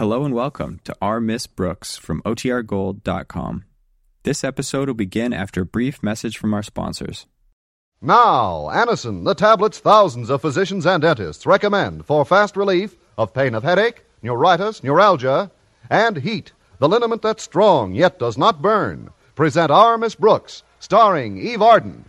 Hello and welcome to Our Miss Brooks from OTRGold.com. This episode will begin after a brief message from our sponsors. Now, Anacin, the tablets thousands of physicians and dentists recommend for fast relief of pain of headache, neuritis, neuralgia, and Heet, the liniment that's strong yet does not burn. Present Our Miss Brooks, starring Eve Arden.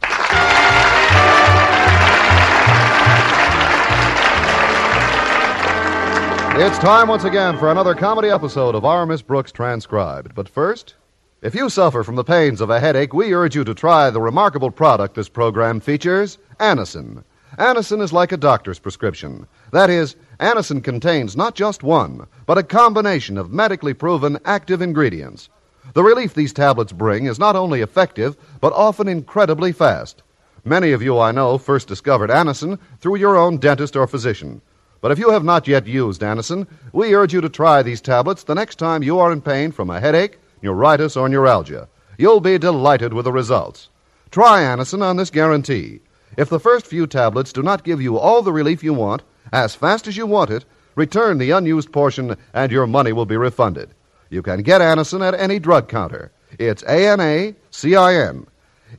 It's time once again for another comedy episode of Our Miss Brooks Transcribed. But first, if you suffer from the pains of a headache, we urge you to try the remarkable product this program features, Anacin. Anacin is like a doctor's prescription. That is, Anacin contains not just one, but a combination of medically proven active ingredients. The relief these tablets bring is not only effective, but often incredibly fast. Many of you I know first discovered Anacin through your own dentist or physician. But if you have not yet used Anacin, we urge you to try these tablets the next time you are in pain from a headache, neuritis, or neuralgia. You'll be delighted with the results. Try Anacin on this guarantee. If the first few tablets do not give you all the relief you want, as fast as you want it, return the unused portion and your money will be refunded. You can get Anacin at any drug counter. It's A N A C I N.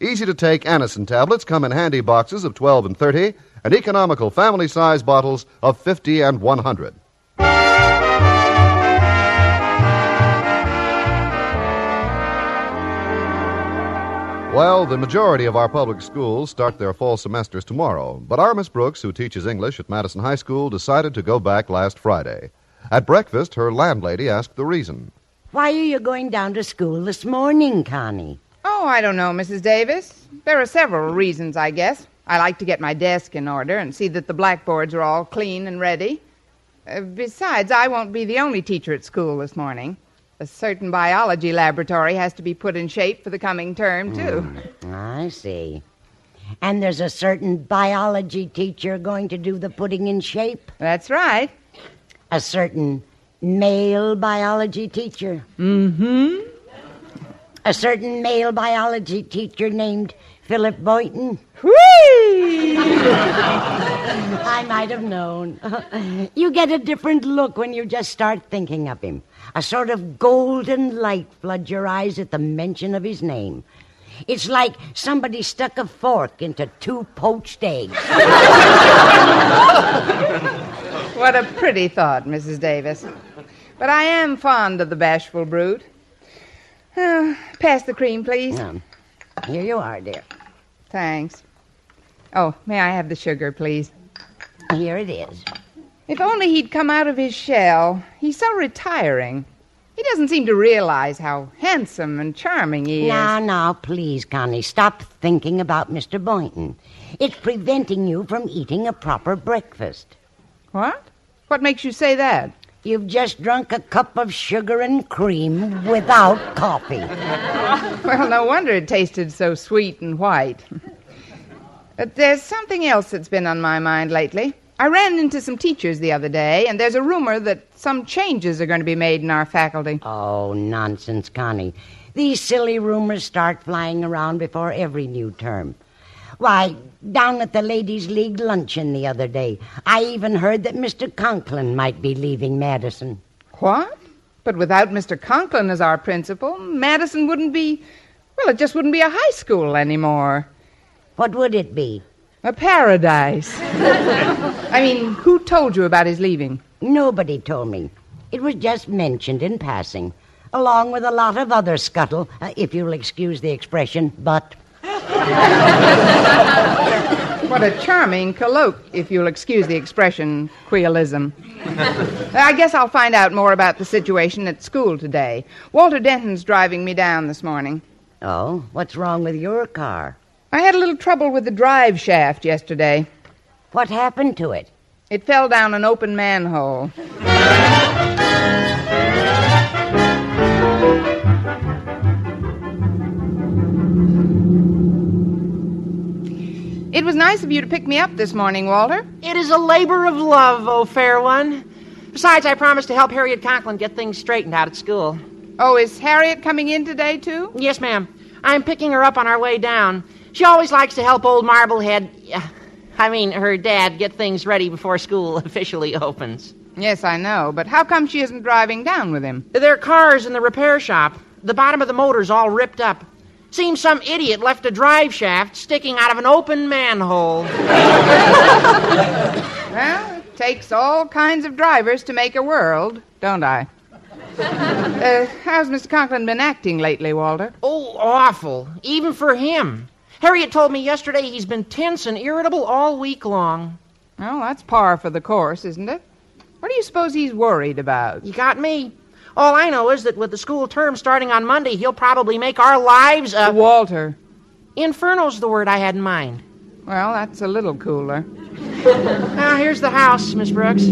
Easy to take Anacin tablets come in handy boxes of 12 and 30 and economical family size bottles of 50 and 100. Well, the majority of our public schools start their fall semesters tomorrow, but our Miss Brooks, who teaches English at Madison High School, decided to go back last Friday. At breakfast, her landlady asked the reason. Why are you going down to school this morning, Connie? Oh, I don't know, Mrs. Davis. There are several reasons, I guess. I like to get my desk in order and see that the blackboards are all clean and ready. Uh, besides, I won't be the only teacher at school this morning. A certain biology laboratory has to be put in shape for the coming term, too. I see. And there's a certain biology teacher going to do the putting in shape? That's right. A certain male biology teacher? Mm hmm. A certain male biology teacher named Philip Boynton? Whee! I might have known. you get a different look when you just start thinking of him. A sort of golden light floods your eyes at the mention of his name. It's like somebody stuck a fork into two poached eggs. What a pretty thought, Mrs. Davis. But I am fond of the bashful brute. Uh, pass the cream, please. Um, here you are, dear. Thanks. Oh, may I have the sugar, please? Here it is. If only he'd come out of his shell. He's so retiring. He doesn't seem to realize how handsome and charming he Now, is. now, now, please, Connie, stop thinking about Mr. Boynton. It's preventing you from eating a proper breakfast. What? What makes you say that? You've just drunk a cup of sugar and cream without coffee. Well, no wonder it tasted so sweet and white. But there's something else that's been on my mind lately. I ran into some teachers the other day, and there's a rumor that some changes are going to be made in our faculty. Oh, nonsense, Connie. These silly rumors start flying around before every new term. Why, down at the Ladies' League luncheon the other day, I even heard that Mr. Conklin might be leaving Madison. What? But without Mr. Conklin as our principal, Madison wouldn't be. Well, it just wouldn't be a high school anymore. What would it be? A paradise. I mean, who told you about his leaving? Nobody told me. It was just mentioned in passing, along with a lot of other scuttle, uh, if you'll excuse the expression, but. What a charming colloque, if you'll excuse the expression, quealism. I guess I'll find out more about the situation at school today. Walter Denton's driving me down this morning. Oh, what's wrong with your car? I had a little trouble with the drive shaft yesterday. What happened to it? It fell down an open manhole. It was nice of you to pick me up this morning, Walter. It is a labor of love, oh fair one. Besides, I promised to help Harriet Conklin get things straightened out at school. Oh, is Harriet coming in today, too? Yes, ma'am. I'm picking her up on our way down. She always likes to help old Marblehead, I mean, her dad, get things ready before school officially opens. Yes, I know, but how come she isn't driving down with him? Their car's in the repair shop. The bottom of the motor's all ripped up. Seems some idiot left a drive shaft sticking out of an open manhole. Well, it takes all kinds of drivers to make a world, don't I? uh, how's Mr. Conklin been acting lately, Walter? Oh, awful. Even for him. Harriet told me yesterday he's been tense and irritable all week long. Well, that's par for the course, isn't it? What do you suppose he's worried about? You got me. All I know is that with the school term starting on Monday, he'll probably make our lives a. Walter. Inferno's the word I had in mind. Well, that's a little cooler. Now, here's the house, Miss Brooks.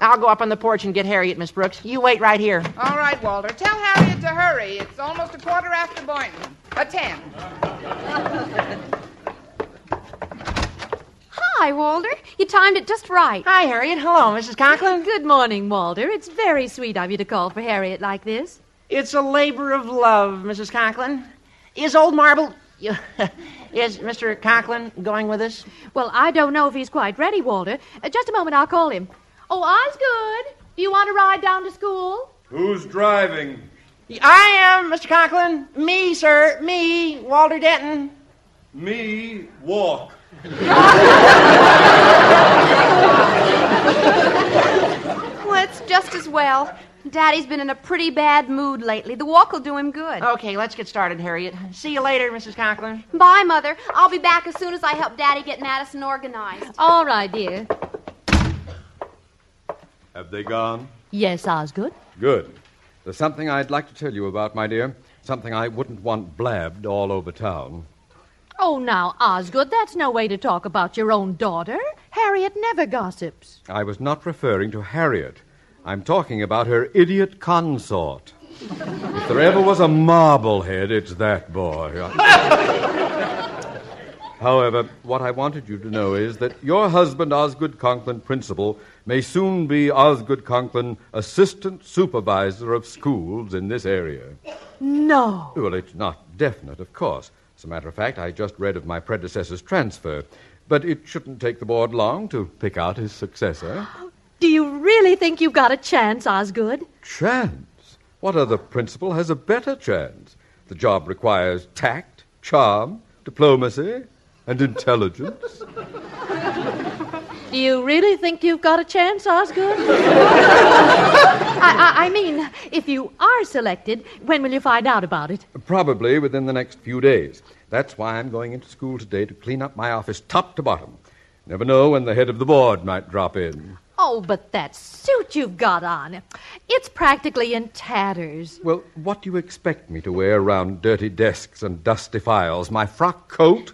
I'll go up on the porch and get Harriet, Miss Brooks. You wait right here. All right, Walter. Tell Harriet to hurry. It's almost a quarter after Boynton. A ten. Hi, Walter. You timed it just right. Hi, Harriet. Hello, Mrs. Conklin. Good morning, Walter. It's very sweet of you to call for Harriet like this. It's a labor of love, Mrs. Conklin. Is old Marble. Is Mr. Conklin going with us? Well, I don't know if he's quite ready, Walter. Uh, just a moment, I'll call him. Oh, Osgood, do you want to ride down to school? Who's driving? I am, Mr. Conklin. Me, sir. Me, Walter Denton. Me walk. Well, it's just as well. Daddy's been in a pretty bad mood lately. The walk will do him good. Okay, let's get started, Harriet. See you later, Mrs. Conklin. Bye, Mother. I'll be back as soon as I help Daddy get Madison organized. All right, dear. Have they gone? Yes, Osgood. Good. There's something I'd like to tell you about, my dear. Something I wouldn't want blabbed all over town. Oh, now, Osgood, that's no way to talk about your own daughter. Harriet never gossips. I was not referring to Harriet. I'm talking about her idiot consort. if there ever was a marblehead, it's that boy. However, what I wanted you to know is that your husband, Osgood Conklin, principal, may soon be Osgood Conklin, assistant supervisor of schools in this area. No. Well, it's not definite, of course. As a matter of fact, I just read of my predecessor's transfer. But it shouldn't take the board long to pick out his successor. Oh, do you really think you've got a chance, Osgood? Chance? What other principal has a better chance? The job requires tact, charm, diplomacy, and intelligence. Do you really think you've got a chance, Osgood? I, I, I mean, if you are selected, when will you find out about it? Probably within the next few days. That's why I'm going into school today to clean up my office top to bottom. Never know when the head of the board might drop in. Oh, but that suit you've got on, it's practically in tatters. Well, what do you expect me to wear around dirty desks and dusty files? My frock coat?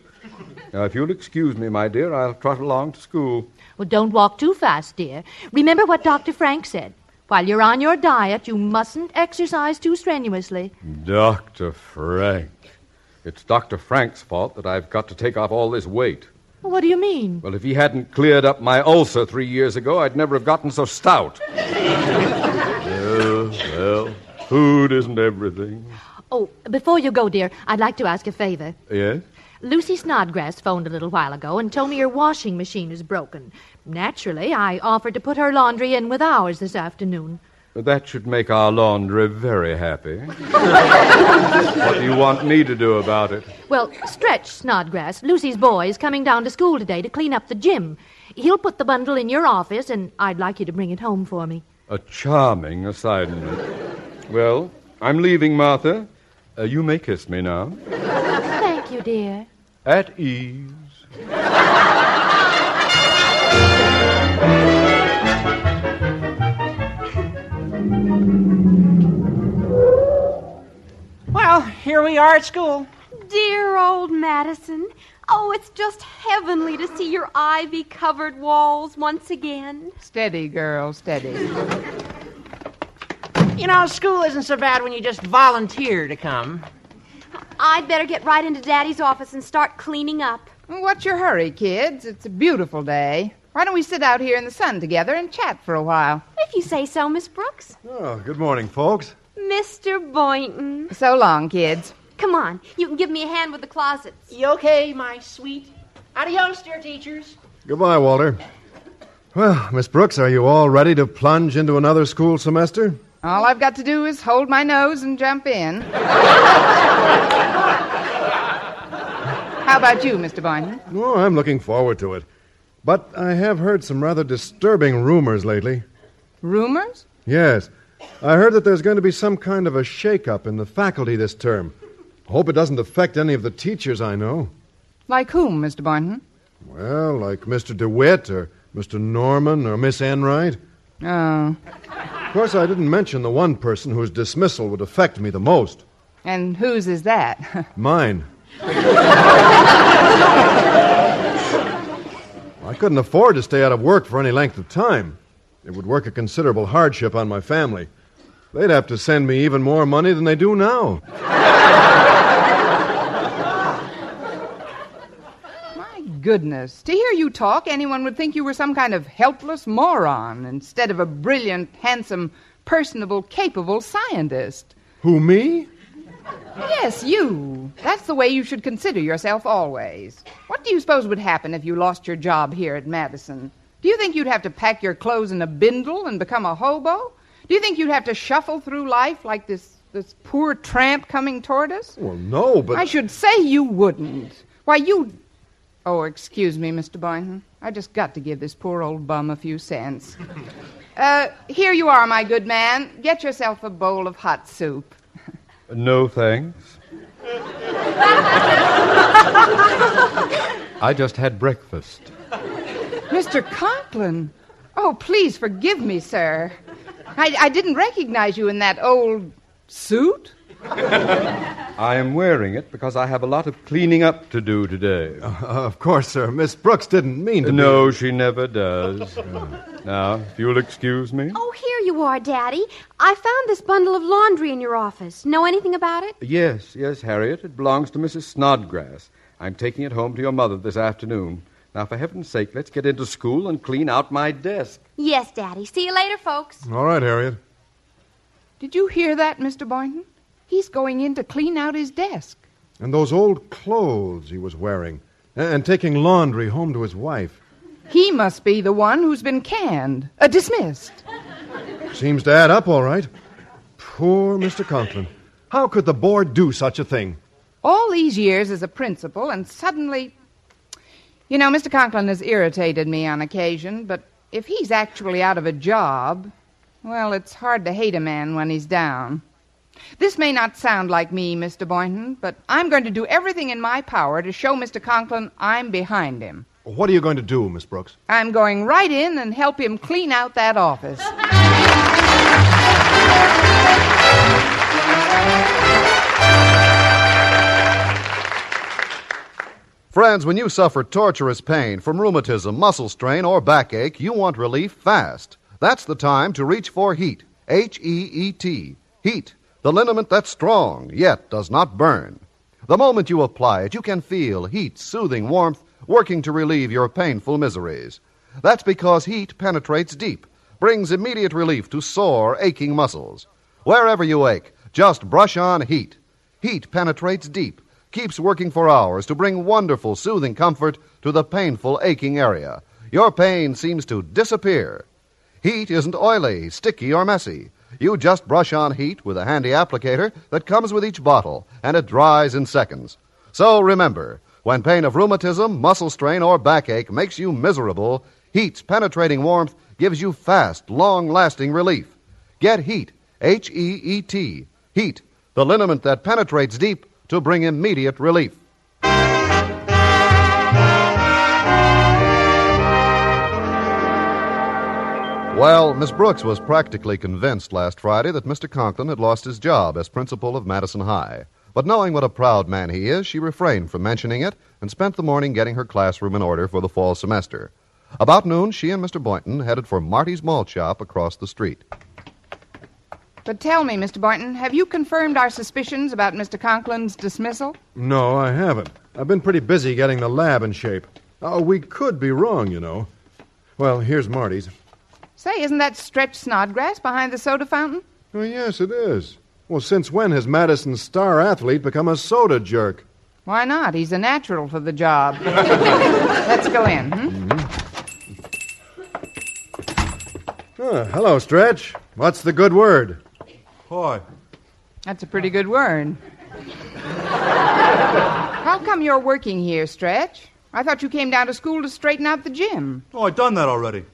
Now, if you'll excuse me, my dear, I'll trot along to school. Well, don't walk too fast, dear. Remember what Dr. Frank said. While you're on your diet, you mustn't exercise too strenuously. Dr. Frank. It's Dr. Frank's fault that I've got to take off all this weight. What do you mean? Well, if he hadn't cleared up my ulcer three years ago, I'd never have gotten so stout. well, well, food isn't everything. Oh, before you go, dear, I'd like to ask a favor. Yes? Lucy Snodgrass phoned a little while ago and told me your washing machine is broken. Naturally, I offered to put her laundry in with ours this afternoon. That should make our laundry very happy. what do you want me to do about it? Well, Stretch Snodgrass, Lucy's boy, is coming down to school today to clean up the gym. He'll put the bundle in your office, and I'd like you to bring it home for me. A charming assignment. Well, I'm leaving, Martha. Uh, you may kiss me now. Thank you, dear. At ease. Well, here we are at school. Dear old Madison. Oh, it's just heavenly to see your ivy covered walls once again. Steady, girl, steady. You know, school isn't so bad when you just volunteer to come. I'd better get right into Daddy's office and start cleaning up. What's your hurry, kids? It's a beautiful day. Why don't we sit out here in the sun together and chat for a while? If you say so, Miss Brooks. Oh, good morning, folks. Mr. Boynton. So long, kids. Come on, you can give me a hand with the closets. You okay, my sweet? Adios, dear teachers. Goodbye, Walter. Well, Miss Brooks, are you all ready to plunge into another school semester? All I've got to do is hold my nose and jump in. How about you, Mr. Boynton? Oh, I'm looking forward to it. But I have heard some rather disturbing rumors lately. Rumors? Yes. I heard that there's going to be some kind of a shake-up in the faculty this term. Hope it doesn't affect any of the teachers I know. Like whom, Mr. Boynton? Well, like Mr. DeWitt or Mr. Norman or Miss Enright. Oh. Of course, I didn't mention the one person whose dismissal would affect me the most. And whose is that? Mine. I couldn't afford to stay out of work for any length of time. It would work a considerable hardship on my family. They'd have to send me even more money than they do now. My goodness. To hear you talk, anyone would think you were some kind of helpless moron instead of a brilliant, handsome, personable, capable scientist. Who, me? Yes, you. That's the way you should consider yourself always. What do you suppose would happen if you lost your job here at Madison? Do you think you'd have to pack your clothes in a bindle and become a hobo? Do you think you'd have to shuffle through life like this this poor tramp coming toward us? Well, no, but. I should say you wouldn't. Why, you. Oh, excuse me, Mr. Boynton. I just got to give this poor old bum a few cents. Uh, here you are, my good man. Get yourself a bowl of hot soup. No thanks. I just had breakfast. Mr. Conklin. Oh, please forgive me, sir. I, I didn't recognize you in that old suit. I am wearing it because I have a lot of cleaning up to do today. Uh, of course, sir. Miss Brooks didn't mean to. no, Be... she never does. now, if you'll excuse me. Oh, here you are, Daddy. I found this bundle of laundry in your office. Know anything about it? Yes, yes, Harriet. It belongs to Mrs. Snodgrass. I'm taking it home to your mother this afternoon. Now, for heaven's sake, let's get into school and clean out my desk. Yes, Daddy. See you later, folks. All right, Harriet. Did you hear that, Mr. Boynton? He's going in to clean out his desk. And those old clothes he was wearing, and taking laundry home to his wife. He must be the one who's been canned, uh, dismissed. Seems to add up, all right. Poor Mr. Conklin. How could the board do such a thing? All these years as a principal, and suddenly. You know, Mr. Conklin has irritated me on occasion, but if he's actually out of a job, well, it's hard to hate a man when he's down. This may not sound like me, Mr. Boynton, but I'm going to do everything in my power to show Mr. Conklin I'm behind him. What are you going to do, Miss Brooks? I'm going right in and help him clean out that office. Friends, when you suffer torturous pain from rheumatism, muscle strain, or backache, you want relief fast. That's the time to reach for Heet. H E E T. Heet. The liniment that's strong, yet does not burn. The moment you apply it, you can feel heat, soothing warmth, working to relieve your painful miseries. That's because Heet penetrates deep, brings immediate relief to sore, aching muscles. Wherever you ache, just brush on Heet. Heet penetrates deep, keeps working for hours to bring wonderful, soothing comfort to the painful, aching area. Your pain seems to disappear. Heet isn't oily, sticky, or messy. You just brush on Heet with a handy applicator that comes with each bottle, and it dries in seconds. So remember, when pain of rheumatism, muscle strain, or backache makes you miserable, Heet's penetrating warmth gives you fast, long lasting relief. Get Heet, H E E T, Heet, the liniment that penetrates deep to bring immediate relief. Well, Miss Brooks was practically convinced last Friday that Mr. Conklin had lost his job as principal of Madison High. But knowing what a proud man he is, she refrained from mentioning it and spent the morning getting her classroom in order for the fall semester. About noon, she and Mr. Boynton headed for Marty's Malt Shop across the street. But tell me, Mr. Boynton, have you confirmed our suspicions about Mr. Conklin's dismissal? No, I haven't. I've been pretty busy getting the lab in shape. Oh, we could be wrong, you know. Well, here's Marty's. Say, isn't that Stretch Snodgrass behind the soda fountain? Oh, yes, it is. Well, since when has Madison's star athlete become a soda jerk? Why not? He's a natural for the job. Let's go in. Hmm? Ah, hello, Stretch. What's the good word? Hi. That's a pretty good word. How come you're working here, Stretch? I thought you came down to school to straighten out the gym. Oh, I done that already.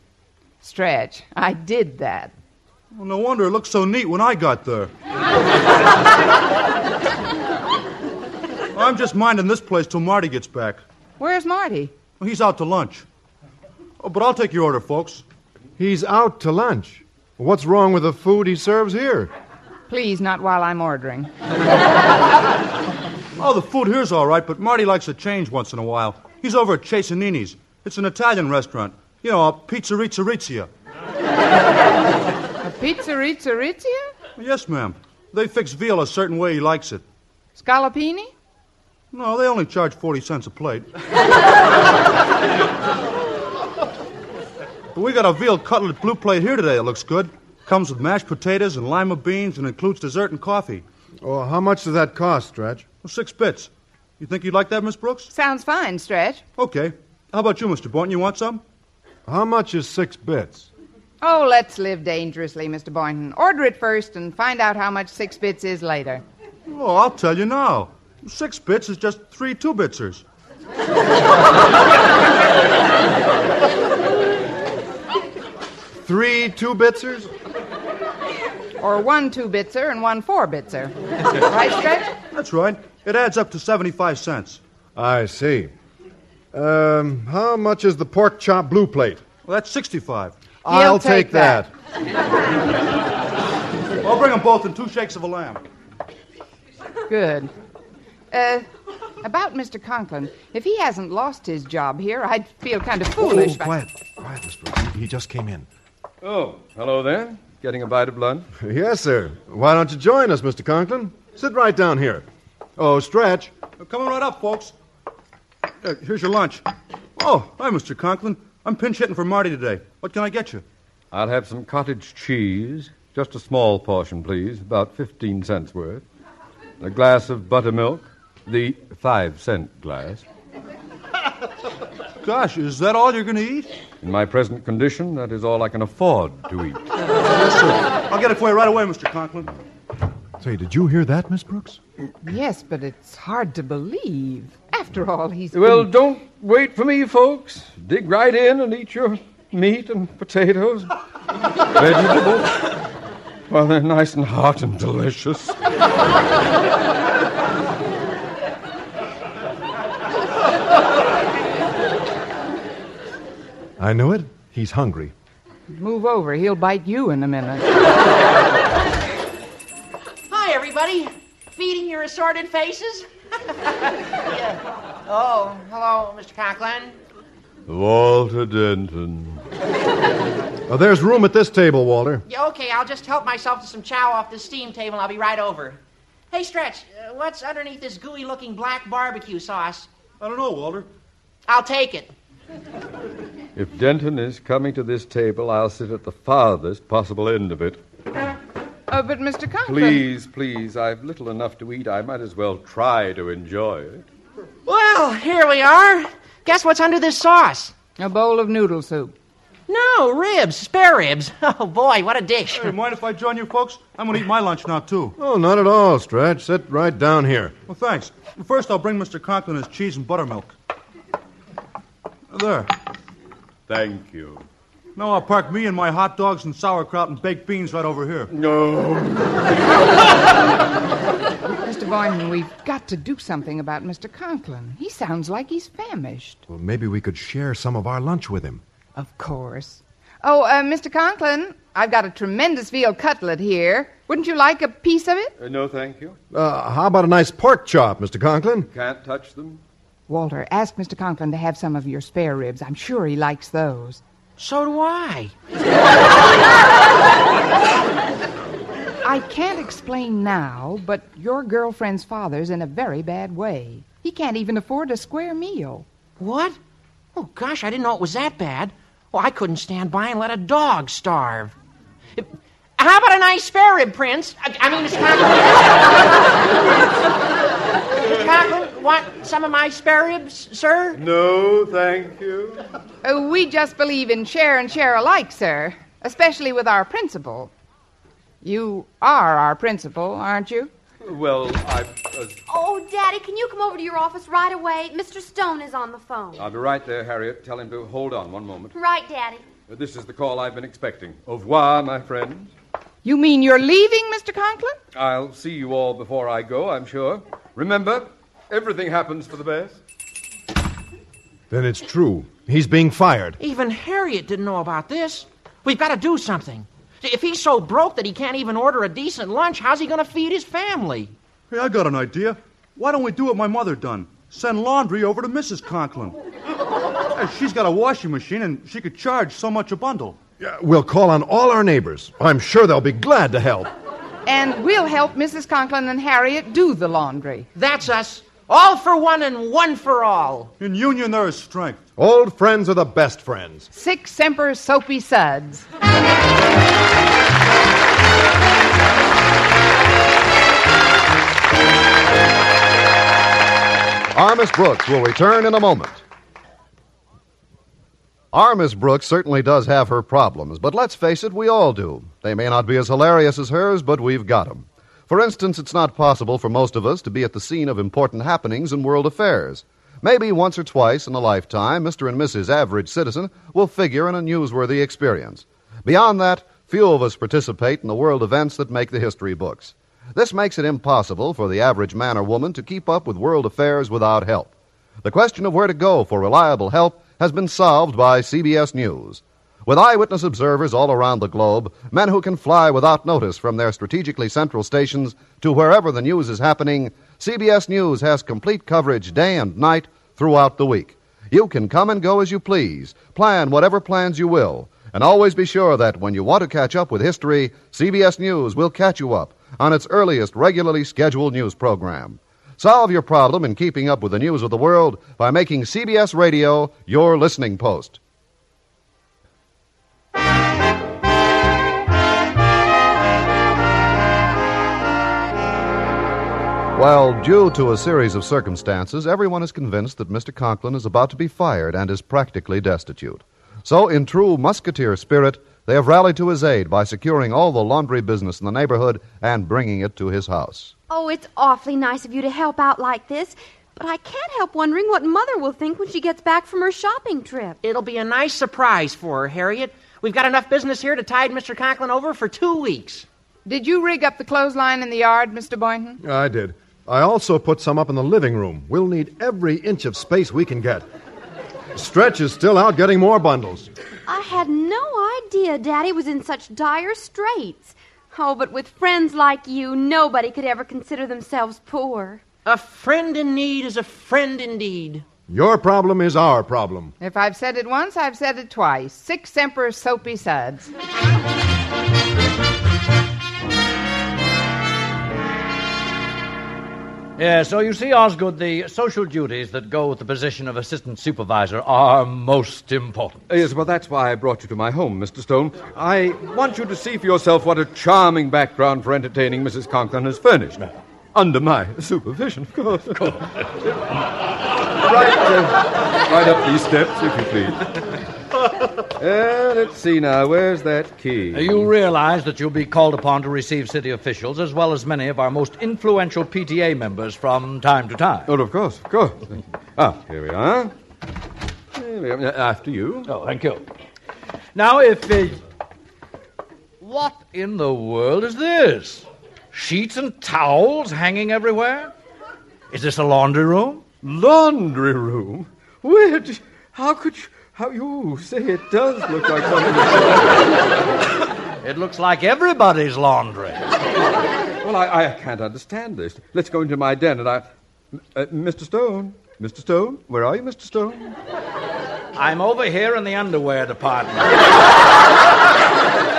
Stretch, I did that. Well, no wonder it looked so neat when I got there. I'm just minding this place till Marty gets back. Where's Marty? Well, he's out to lunch. Oh, but I'll take your order, folks. He's out to lunch. What's wrong with the food he serves here? Please, not while I'm ordering. Oh, the food here's all right, but Marty likes a change once in a while. He's over at Chasanini's. It's an Italian restaurant. You know, a pizzerizia. A pizzerizia? Yes, ma'am. They fix veal a certain way he likes it. Scalopini? No, they only charge 40 cents a plate. but we got a veal cutlet blue plate here today. It looks good. Comes with mashed potatoes and lima beans and includes dessert and coffee. Oh, how much does that cost, Stretch? Well, six bits. You think you'd like that, Miss Brooks? Sounds fine, Stretch. Okay. How about you, Mr. Boynton? You want some? How much is six bits? Oh, let's live dangerously, Mr. Boynton. Order it first and find out how much six bits is later. Oh, I'll tell you now. Six bits is just three two bitsers. Three two bitsers? Or one two bitzer and one four bitzer. right, Stretch? That's right. It adds up to 75 cents. I see. Um, how much is the pork chop blue plate? Well, that's 65. I'll take take that. I'll bring them both in two shakes of a lamb. Good. Uh, about Mr. Conklin, if he hasn't lost his job here, I'd feel kind of foolish. Oh, but- quiet. Quiet, Miss Brooks. He just came in. Oh, hello there. Getting a bite of lunch? Yes, sir. Why don't you join us, Mr. Conklin? Sit right down here. Oh, Stretch. Coming right up, folks. Uh, here's your lunch. Oh, hi, Mr. Conklin. I'm pinch hitting for Marty today. What can I get you? I'll have some cottage cheese. Just a small portion, please. About 15 cents worth. A glass of buttermilk. The five cent glass. Gosh, is that all you're going to eat? In my present condition, that is all I can afford to eat. Yes, sir. I'll get it for you right away, Mr. Conklin. Say, did you hear that, Miss Brooks? Yes, but it's hard to believe. After all, he's. Well, been- don't wait for me, folks. Dig right in and eat your meat and potatoes, vegetables. Well, they're nice and hot and delicious. I knew it. He's hungry. Move over. He'll bite you in a minute. Hi, everybody. Feeding your assorted faces? Yeah. Oh, hello, Mr. Conklin. Walter Denton. Oh, there's room at this table, Walter. Yeah, okay, I'll just help myself to some chow off the steam table I'll be right over. Hey, Stretch, uh, what's underneath this gooey looking black barbecue sauce? I don't know, Walter. I'll take it. If Denton is coming to this table, I'll sit at the farthest possible end of it. Oh, but Mr. Conklin. Please, please, I've little enough to eat. I might as well try to enjoy it. Well, here we are. Guess what's under this sauce? A bowl of noodle soup. No, ribs, spare ribs. Oh, boy, what a dish. Hey, mind if I join you, folks? I'm going to eat my lunch now, too. Oh, not at all, Stretch. Sit right down here. Well, thanks. First, I'll bring Mr. Conklin his cheese and buttermilk. There. Thank you. Now I'll park me and my hot dogs and sauerkraut and baked beans right over here. No. Mr. Boynton, we've got to do something about Mr. Conklin. He sounds like he's famished. Well, maybe we could share some of our lunch with him. Of course. Oh, uh, Mr. Conklin, I've got a tremendous veal cutlet here. Wouldn't you like a piece of it? Uh, no, thank you. Uh, how about a nice pork chop, Mr. Conklin? Can't touch them. Walter, ask Mr. Conklin to have some of your spare ribs. I'm sure he likes those. So do I. I can't explain now, but your girlfriend's father's in a very bad way. He can't even afford a square meal. What? Oh, gosh, I didn't know it was that bad. Oh, I couldn't stand by and let a dog starve. How about a nice spare rib, Prince? I, I mean, Mr. Conklin. Mr. Conklin, Want some of my spare ribs, sir? No, thank you. Uh, we just believe in share and share alike, sir, especially with our principal. You are our principal, aren't you? Well, I. Uh, Oh, Daddy, can you come over to your office right away? Mr. Stone is on the phone. I'll be right there, Harriet. Tell him to hold on one moment. Right, Daddy. This is the call I've been expecting. Au revoir, my friends. You mean you're leaving, Mr. Conklin? I'll see you all before I go, I'm sure. Remember, everything happens for the best. Then it's true. He's being fired. Even Harriet didn't know about this. We've got to do something. If he's so broke that he can't even order a decent lunch, how's he going to feed his family? Hey, I got an idea. Why don't we do what my mother done? Send laundry over to Mrs. Conklin. Hey, she's got a washing machine, and she could charge so much a bundle. Yeah, we'll call on all our neighbors. I'm sure they'll be glad to help. And we'll help Mrs. Conklin and Harriet do the laundry. That's us. All for one and one for all. In union, there is strength. Old friends are the best friends. Six Semper Soapy Suds. Our Miss Brooks will return in a moment. Our Miss Brooks certainly does have her problems, but let's face it, we all do. They may not be as hilarious as hers, but we've got 'em. For instance, it's not possible for most of us to be at the scene of important happenings in world affairs. Maybe once or twice in a lifetime, Mr. and Mrs. Average Citizen will figure in a newsworthy experience. Beyond that, few of us participate in the world events that make the history books. This makes it impossible for the average man or woman to keep up with world affairs without help. The question of where to go for reliable help has been solved by CBS News. With eyewitness observers all around the globe, men who can fly without notice from their strategically central stations to wherever the news is happening, CBS News has complete coverage day and night throughout the week. You can come and go as you please, plan whatever plans you will, and always be sure that when you want to catch up with history, CBS News will catch you up on its earliest regularly scheduled news program. Solve your problem in keeping up with the news of the world by making CBS Radio your listening post. Well, due to a series of circumstances, everyone is convinced that Mr. Conklin is about to be fired and is practically destitute. So, in true musketeer spirit, they have rallied to his aid by securing all the laundry business in the neighborhood and bringing it to his house. Oh, it's awfully nice of you to help out like this, but I can't help wondering what Mother will think when she gets back from her shopping trip. It'll be a nice surprise for her, Harriet. We've got enough business here to tide Mr. Conklin over for two weeks. Did you rig up the clothesline in the yard, Mr. Boynton? I did. I also put some up in the living room. We'll need every inch of space we can get. Stretch is still out getting more bundles. I had no idea Daddy was in such dire straits. Oh, but with friends like you, nobody could ever consider themselves poor. A friend in need is a friend indeed. Your problem is our problem. If I've said it once, I've said it twice. Six Semper Soapy Suds. Yeah, so you see, Osgood, the social duties that go with the position of assistant supervisor are most important. Yes, well, that's why I brought you to my home, Mr. Stone. I want you to see for yourself what a charming background for entertaining Mrs. Conklin has furnished. Under my supervision, of course. Of course. right, uh, right up these steps, if you please. Uh, let's see now. Where's that key? Uh, You realize that you'll be called upon to receive city officials as well as many of our most influential PTA members from time to time. Oh, of course, of course. Ah, here we are. Here we are. After you. Oh, thank you. Now, if. Uh, what in the world is this? Sheets and towels hanging everywhere? Is this a laundry room? Laundry room? Where? How could you? How you say it does look like something. It looks like everybody's laundry. well, I, I can't understand this. Let's go into my den and I. Uh, Mr. Stone, Mr. Stone, where are you, Mr. Stone? I'm over here in the underwear department.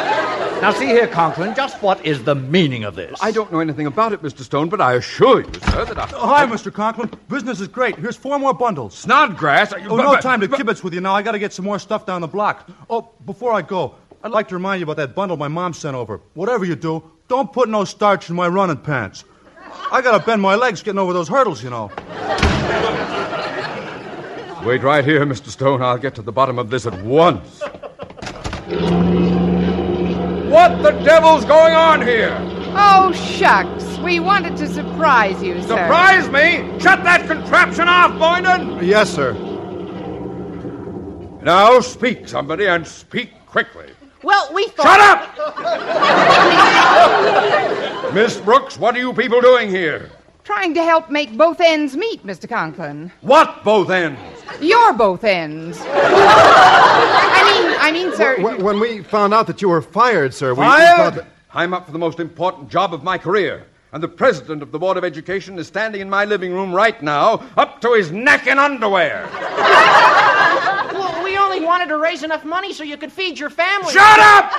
now, see here, Conklin, just what is the meaning of this? I don't know anything about it, Mr. Stone, but I assure you, sir, that I. Oh, hi, Mr. Conklin. Business is great. Here's four more bundles. Snodgrass? Oh, no time to kibitz with you now. I got to get some more stuff down the block. Oh, before I go, I'd like to remind you about that bundle my mom sent over. Whatever you do, don't put no starch in my running pants. I got to bend my legs getting over those hurdles, you know. Wait right here, Mr. Stone. I'll get to the bottom of this at once. What the devil's going on here? Oh, shucks. We wanted to surprise you, sir. Surprise me? Shut that contraption off, Boynton! Yes, sir. Now speak, somebody, and speak quickly. Well, we thought. Shut up! Miss Brooks, what are you people doing here? Trying to help make both ends meet, Mr. Conklin. What both ends? You're both ends. I mean, I mean, sir. When, when we found out that you were fired, sir, we, we Fired? thought that. I'm up for the most important job of my career. And the president of the Board of Education is standing in my living room right now, up to his neck in underwear. Well, we only wanted to raise enough money so you could feed your family. Shut up!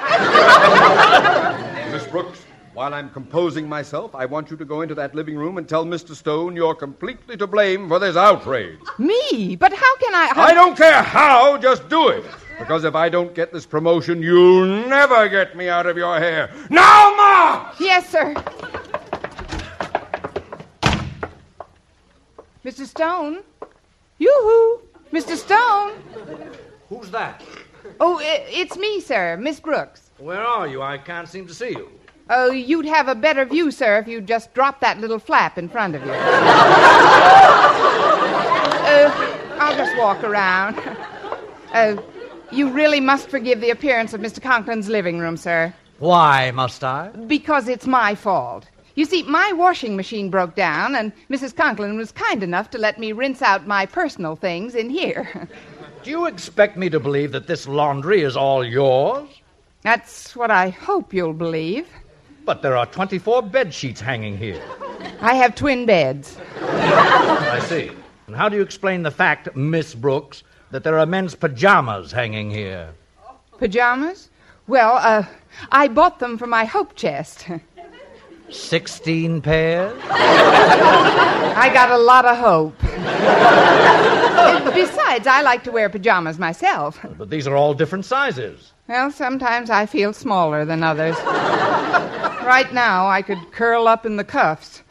Miss Brooks, while I'm composing myself, I want you to go into that living room and tell Mr. Stone you're completely to blame for this outrage. Me? But how can I. How... I don't care how, just do it. Because if I don't get this promotion, you'll never get me out of your hair. Now, Ma! Yes, sir. Mr. Stone? Yoo-hoo! Mr. Stone? Who's that? Oh, i- it's me, sir, Miss Brooks. Where are you? I can't seem to see you. Oh, you'd have a better view, sir, if you'd just drop that little flap in front of you. uh, I'll just walk around. Uh, you really must forgive the appearance of Mr. Conklin's living room, sir, Why must I? because it's my fault. You see, my washing machine broke down, and Mrs. Conklin was kind enough to let me rinse out my personal things in here. Do you expect me to believe that this laundry is all yours? That's what I hope you'll believe. But there are 24 bed sheets hanging here. I have twin beds. I see. And how do you explain the fact, Miss Brooks, that there are men's pajamas hanging here? Pajamas? Well, uh, I bought them for my hope chest. 16 pairs? I got a lot of hope. Besides, I like to wear pajamas myself. But these are all different sizes. Well, sometimes I feel smaller than others. right now, I could curl up in the cuffs.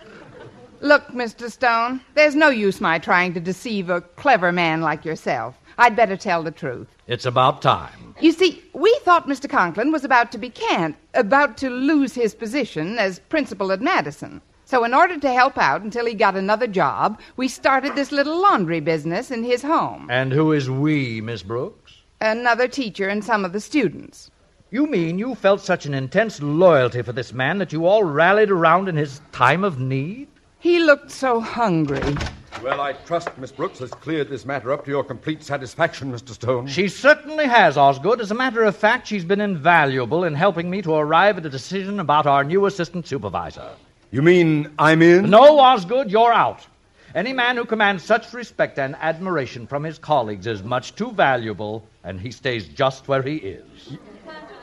Look, Mr. Stone, there's no use my trying to deceive a clever man like yourself. I'd better tell the truth. It's about time. You see, we thought Mr. Conklin was about to be canned, about to lose his position as principal at Madison. So, in order to help out until he got another job, we started this little laundry business in his home. And who is we, Miss Brooks? Another teacher and some of the students. You mean you felt such an intense loyalty for this man that you all rallied around in his time of need? He looked so hungry. Well, I trust Miss Brooks has cleared this matter up to your complete satisfaction, Mr. Stone. She certainly has, Osgood. As a matter of fact, she's been invaluable in helping me to arrive at a decision about our new assistant supervisor. You mean I'm in? No, Osgood, you're out. Any man who commands such respect and admiration from his colleagues is much too valuable, and he stays just where he is.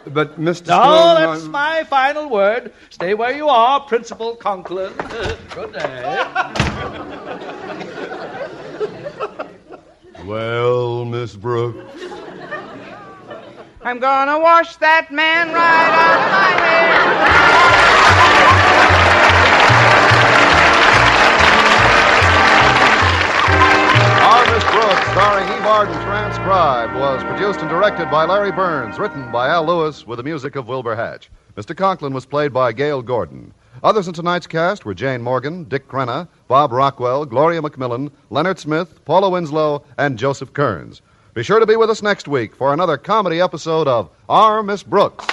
But, Mr. No, Stone. that's I'm- my final word. Stay where you are, Principal Conklin. Good day. Well, Miss Brooks. I'm gonna wash that man right out of my hair. Starring Eve Arden, transcribed, was produced and directed by Larry Berns, written by Al Lewis, with the music of Wilbur Hatch. Mr. Conklin was played by Gale Gordon. Others in tonight's cast were Jane Morgan, Dick Crenna, Bob Rockwell, Gloria McMillan, Leonard Smith, Paula Winslow, and Joseph Kearns. Be sure to be with us next week for another comedy episode of Our Miss Brooks.